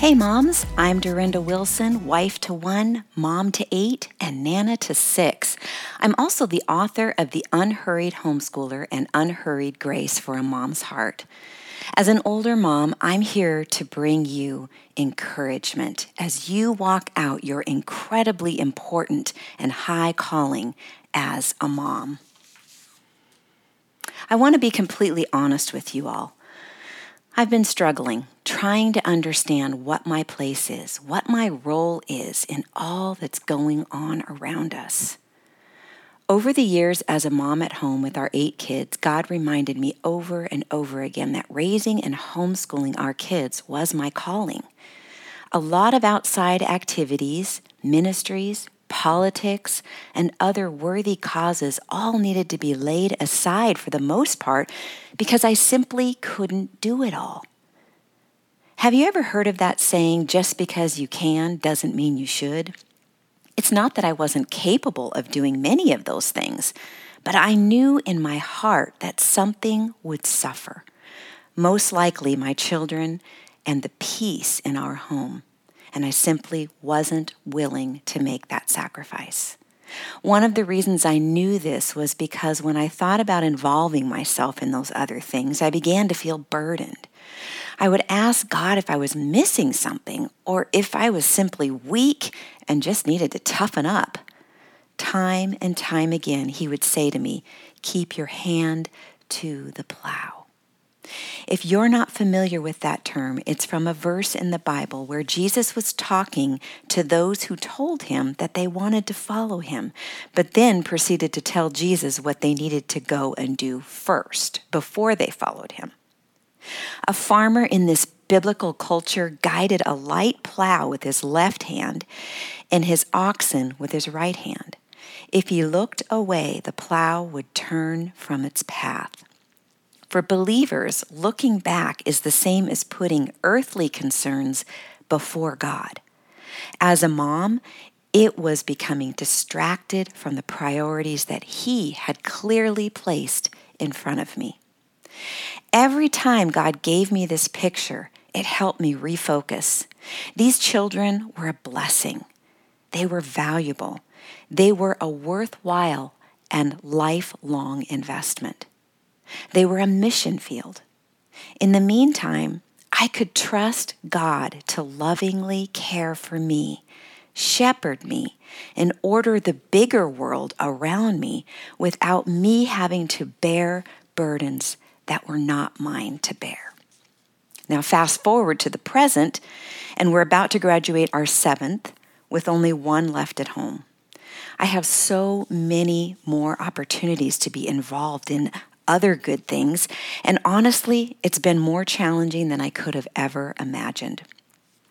Hey, moms, I'm Durenda Wilson, wife to one, mom to eight, and nana to six. I'm also the author of The Unhurried Homeschooler and Unhurried Grace for a Mom's Heart. As an older mom, I'm here to bring you encouragement as you walk out your incredibly important and high calling as a mom. I want to be completely honest with you all. I've been struggling, trying to understand what my place is, what my role is in all that's going on around us. Over the years, as a mom at home with our eight kids, God reminded me over and over again that raising and homeschooling our kids was my calling. A lot of outside activities, ministries, politics, and other worthy causes all needed to be laid aside for the most part because I simply couldn't do it all. Have you ever heard of that saying, just because you can doesn't mean you should? It's not that I wasn't capable of doing many of those things, but I knew in my heart that something would suffer, most likely my children and the peace in our home and I simply wasn't willing to make that sacrifice. One of the reasons I knew this was because when I thought about involving myself in those other things, I began to feel burdened. I would ask God if I was missing something or if I was simply weak and just needed to toughen up. Time and time again, He would say to me, Keep your hand to the plow. If you're not familiar with that term, it's from a verse in the Bible where Jesus was talking to those who told him that they wanted to follow him, but then proceeded to tell Jesus what they needed to go and do first before they followed him. A farmer in this biblical culture guided a light plow with his left hand and his oxen with his right hand. If he looked away, the plow would turn from its path. For believers, looking back is the same as putting earthly concerns before God. As a mom, it was becoming distracted from the priorities that He had clearly placed in front of me. Every time God gave me this picture, it helped me refocus. These children were a blessing, they were valuable, they were a worthwhile and lifelong investment. They were a mission field. In the meantime, I could trust God to lovingly care for me, shepherd me, and order the bigger world around me without me having to bear burdens that were not mine to bear. Now, fast forward to the present, and we're about to graduate our seventh with only one left at home. I have so many more opportunities to be involved in other good things. And honestly, it's been more challenging than I could have ever imagined.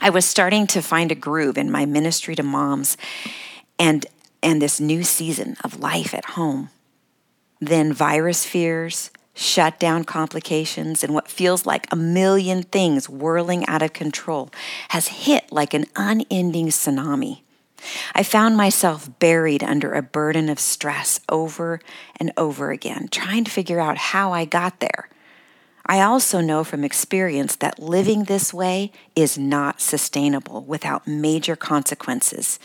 I was starting to find a groove in my ministry to moms and, and this new season of life at home. Then virus fears, shutdown complications, and what feels like a million things whirling out of control has hit like an unending tsunami. I found myself buried under a burden of stress over and over again, trying to figure out how I got there. I also know from experience that living this way is not sustainable without major consequences.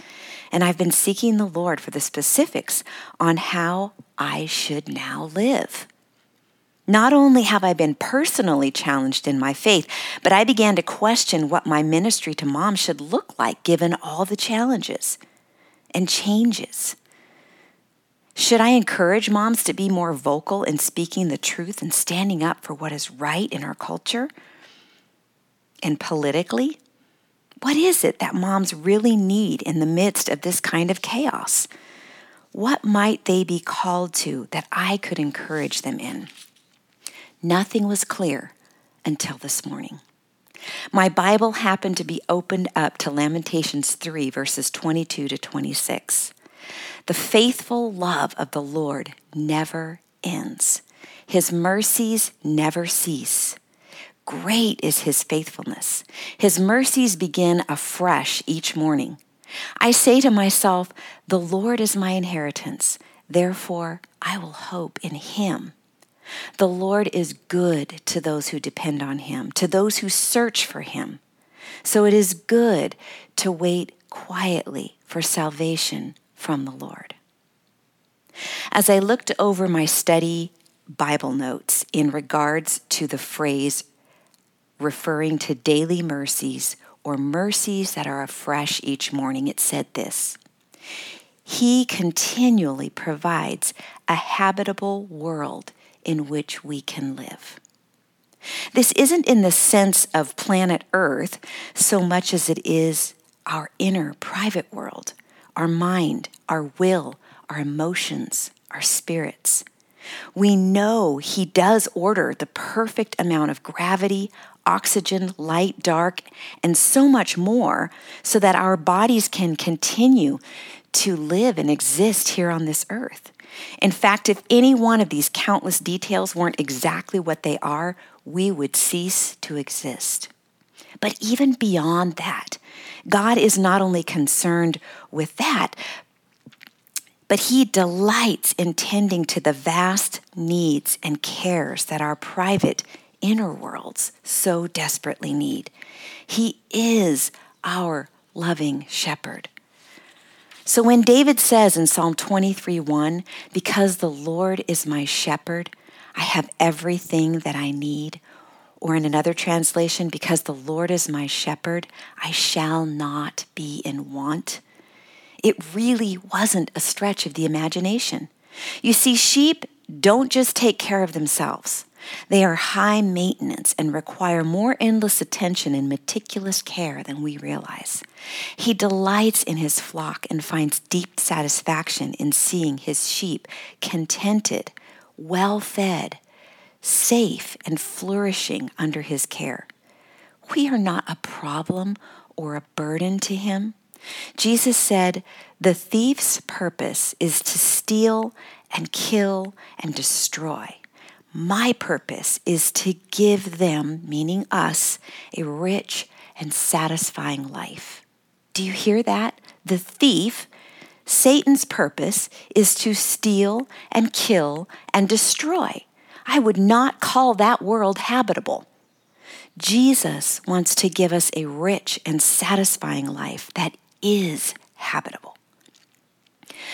And I've been seeking the Lord for the specifics on how I should now live. Not only have I been personally challenged in my faith, but I began to question what my ministry to mom should look like given all the challenges and changes. Should I encourage moms to be more vocal in speaking the truth and standing up for what is right in our culture? And politically, what is it that moms really need in the midst of this kind of chaos? What might they be called to that I could encourage them in? Nothing was clear until this morning. My Bible happened to be opened up to Lamentations 3, verses 22 to 26. The faithful love of the Lord never ends, His mercies never cease. Great is His faithfulness. His mercies begin afresh each morning. I say to myself, The Lord is my inheritance, therefore I will hope in Him. The Lord is good to those who depend on him, to those who search for him. So it is good to wait quietly for salvation from the Lord. As I looked over my study Bible notes in regards to the phrase referring to daily mercies or mercies that are afresh each morning, it said this He continually provides a habitable world in which we can live. This isn't in the sense of planet Earth so much as it is our inner private world, our mind, our will, our emotions, our spirits. We know He does order the perfect amount of gravity, oxygen, light, dark, and so much more so that our bodies can continue to live and exist here on this earth. In fact, if any one of these countless details weren't exactly what they are, we would cease to exist. But even beyond that, God is not only concerned with that, but He delights in tending to the vast needs and cares that our private inner worlds so desperately need. He is our loving shepherd. So when David says in Psalm 23 1, Because the Lord is my shepherd, I have everything that I need. Or in another translation, Because the Lord is my shepherd, I shall not be in want. It really wasn't a stretch of the imagination. You see, sheep don't just take care of themselves. They are high maintenance and require more endless attention and meticulous care than we realize. He delights in his flock and finds deep satisfaction in seeing his sheep contented, well fed, safe, and flourishing under his care. We are not a problem or a burden to him. Jesus said, The thief's purpose is to steal and kill and destroy. My purpose is to give them, meaning us, a rich and satisfying life. Do you hear that? The thief, Satan's purpose is to steal and kill and destroy. I would not call that world habitable. Jesus wants to give us a rich and satisfying life that is habitable.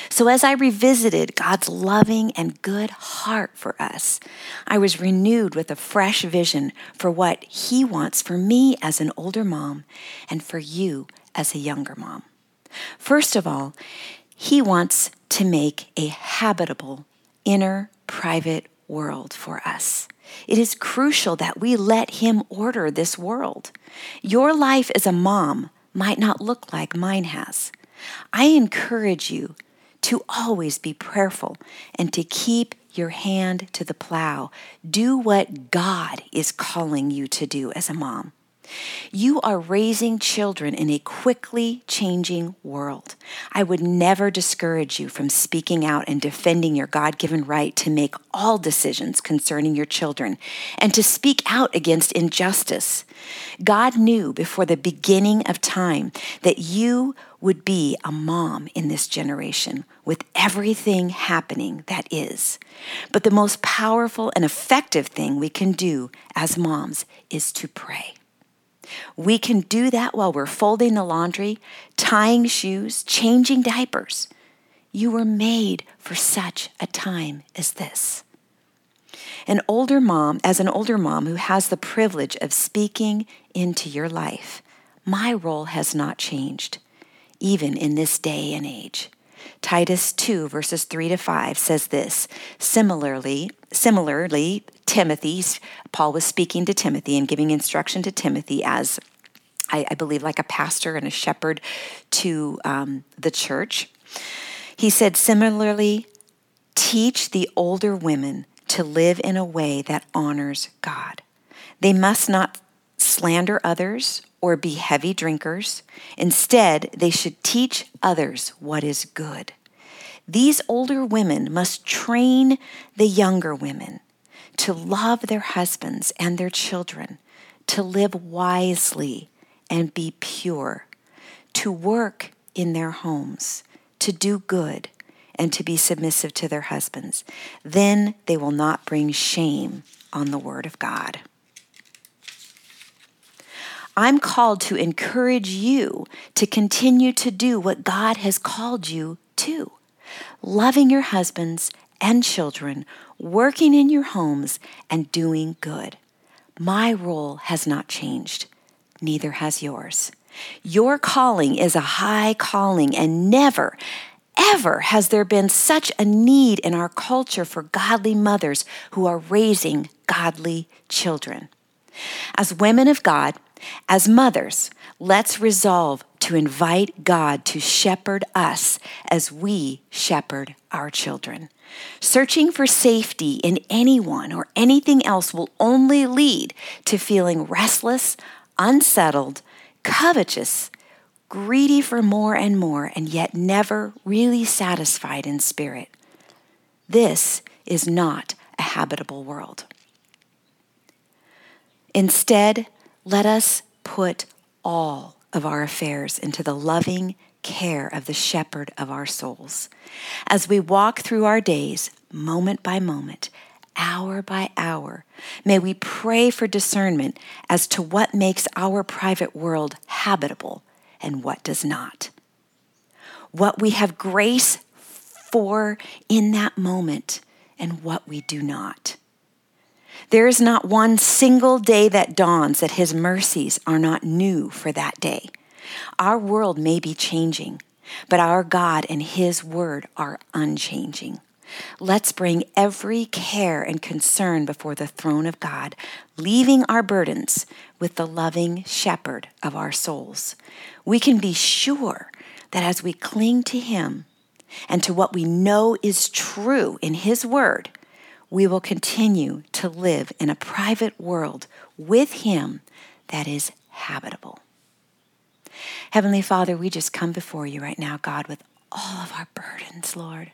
So, as I revisited God's loving and good heart for us, I was renewed with a fresh vision for what He wants for me as an older mom and for you as a younger mom. First of all, He wants to make a habitable, inner, private world for us. It is crucial that we let Him order this world. Your life as a mom might not look like mine has. I encourage you to always be prayerful and to keep your hand to the plow. Do what God is calling you to do as a mom. You are raising children in a quickly changing world. I would never discourage you from speaking out and defending your God given right to make all decisions concerning your children and to speak out against injustice. God knew before the beginning of time that you would be a mom in this generation with everything happening that is. But the most powerful and effective thing we can do as moms is to pray. We can do that while we're folding the laundry, tying shoes, changing diapers. You were made for such a time as this. An older mom, as an older mom who has the privilege of speaking into your life, my role has not changed, even in this day and age. Titus 2 verses 3 to 5 says this. Similarly, similarly, Timothy, Paul was speaking to Timothy and giving instruction to Timothy as I, I believe like a pastor and a shepherd to um, the church. He said, similarly, teach the older women to live in a way that honors God. They must not slander others or be heavy drinkers. Instead, they should teach others what is good. These older women must train the younger women to love their husbands and their children, to live wisely and be pure, to work in their homes, to do good, and to be submissive to their husbands. Then they will not bring shame on the word of God. I'm called to encourage you to continue to do what God has called you to loving your husbands and children, working in your homes, and doing good. My role has not changed, neither has yours. Your calling is a high calling, and never, ever has there been such a need in our culture for godly mothers who are raising godly children. As women of God, as mothers, let's resolve to invite God to shepherd us as we shepherd our children. Searching for safety in anyone or anything else will only lead to feeling restless, unsettled, covetous, greedy for more and more, and yet never really satisfied in spirit. This is not a habitable world. Instead, let us put all of our affairs into the loving care of the shepherd of our souls. As we walk through our days, moment by moment, hour by hour, may we pray for discernment as to what makes our private world habitable and what does not. What we have grace for in that moment and what we do not. There is not one single day that dawns that his mercies are not new for that day. Our world may be changing, but our God and his word are unchanging. Let's bring every care and concern before the throne of God, leaving our burdens with the loving shepherd of our souls. We can be sure that as we cling to him and to what we know is true in his word, we will continue to live in a private world with Him that is habitable. Heavenly Father, we just come before you right now, God, with all of our burdens, Lord.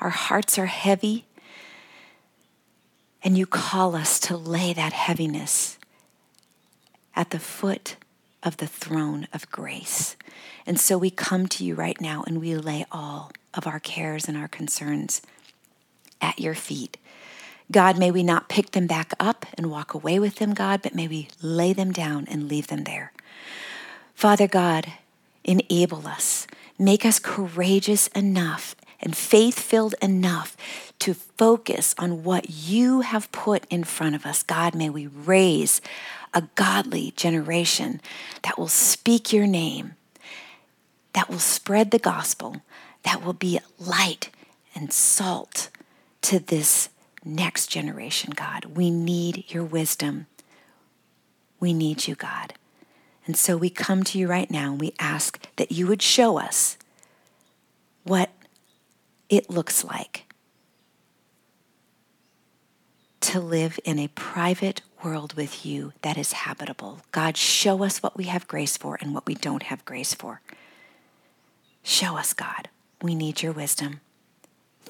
Our hearts are heavy, and you call us to lay that heaviness at the foot of the throne of grace. And so we come to you right now and we lay all of our cares and our concerns at your feet. God, may we not pick them back up and walk away with them, God, but may we lay them down and leave them there. Father God, enable us. Make us courageous enough and faith filled enough to focus on what you have put in front of us. God, may we raise a godly generation that will speak your name, that will spread the gospel, that will be light and salt to this next generation, God. We need your wisdom. We need you, God. And so we come to you right now and we ask that you would show us what it looks like to live in a private world with you that is habitable. God, show us what we have grace for and what we don't have grace for. Show us, God. We need your wisdom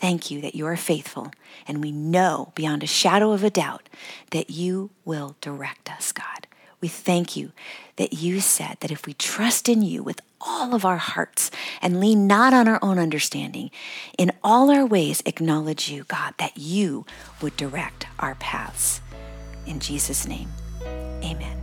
thank you that you are faithful, and we know beyond a shadow of a doubt that you will direct us, God. We thank you that you said that if we trust in you with all of our hearts and lean not on our own understanding, in all our ways acknowledge you, God, that you would direct our paths. In Jesus' name, amen.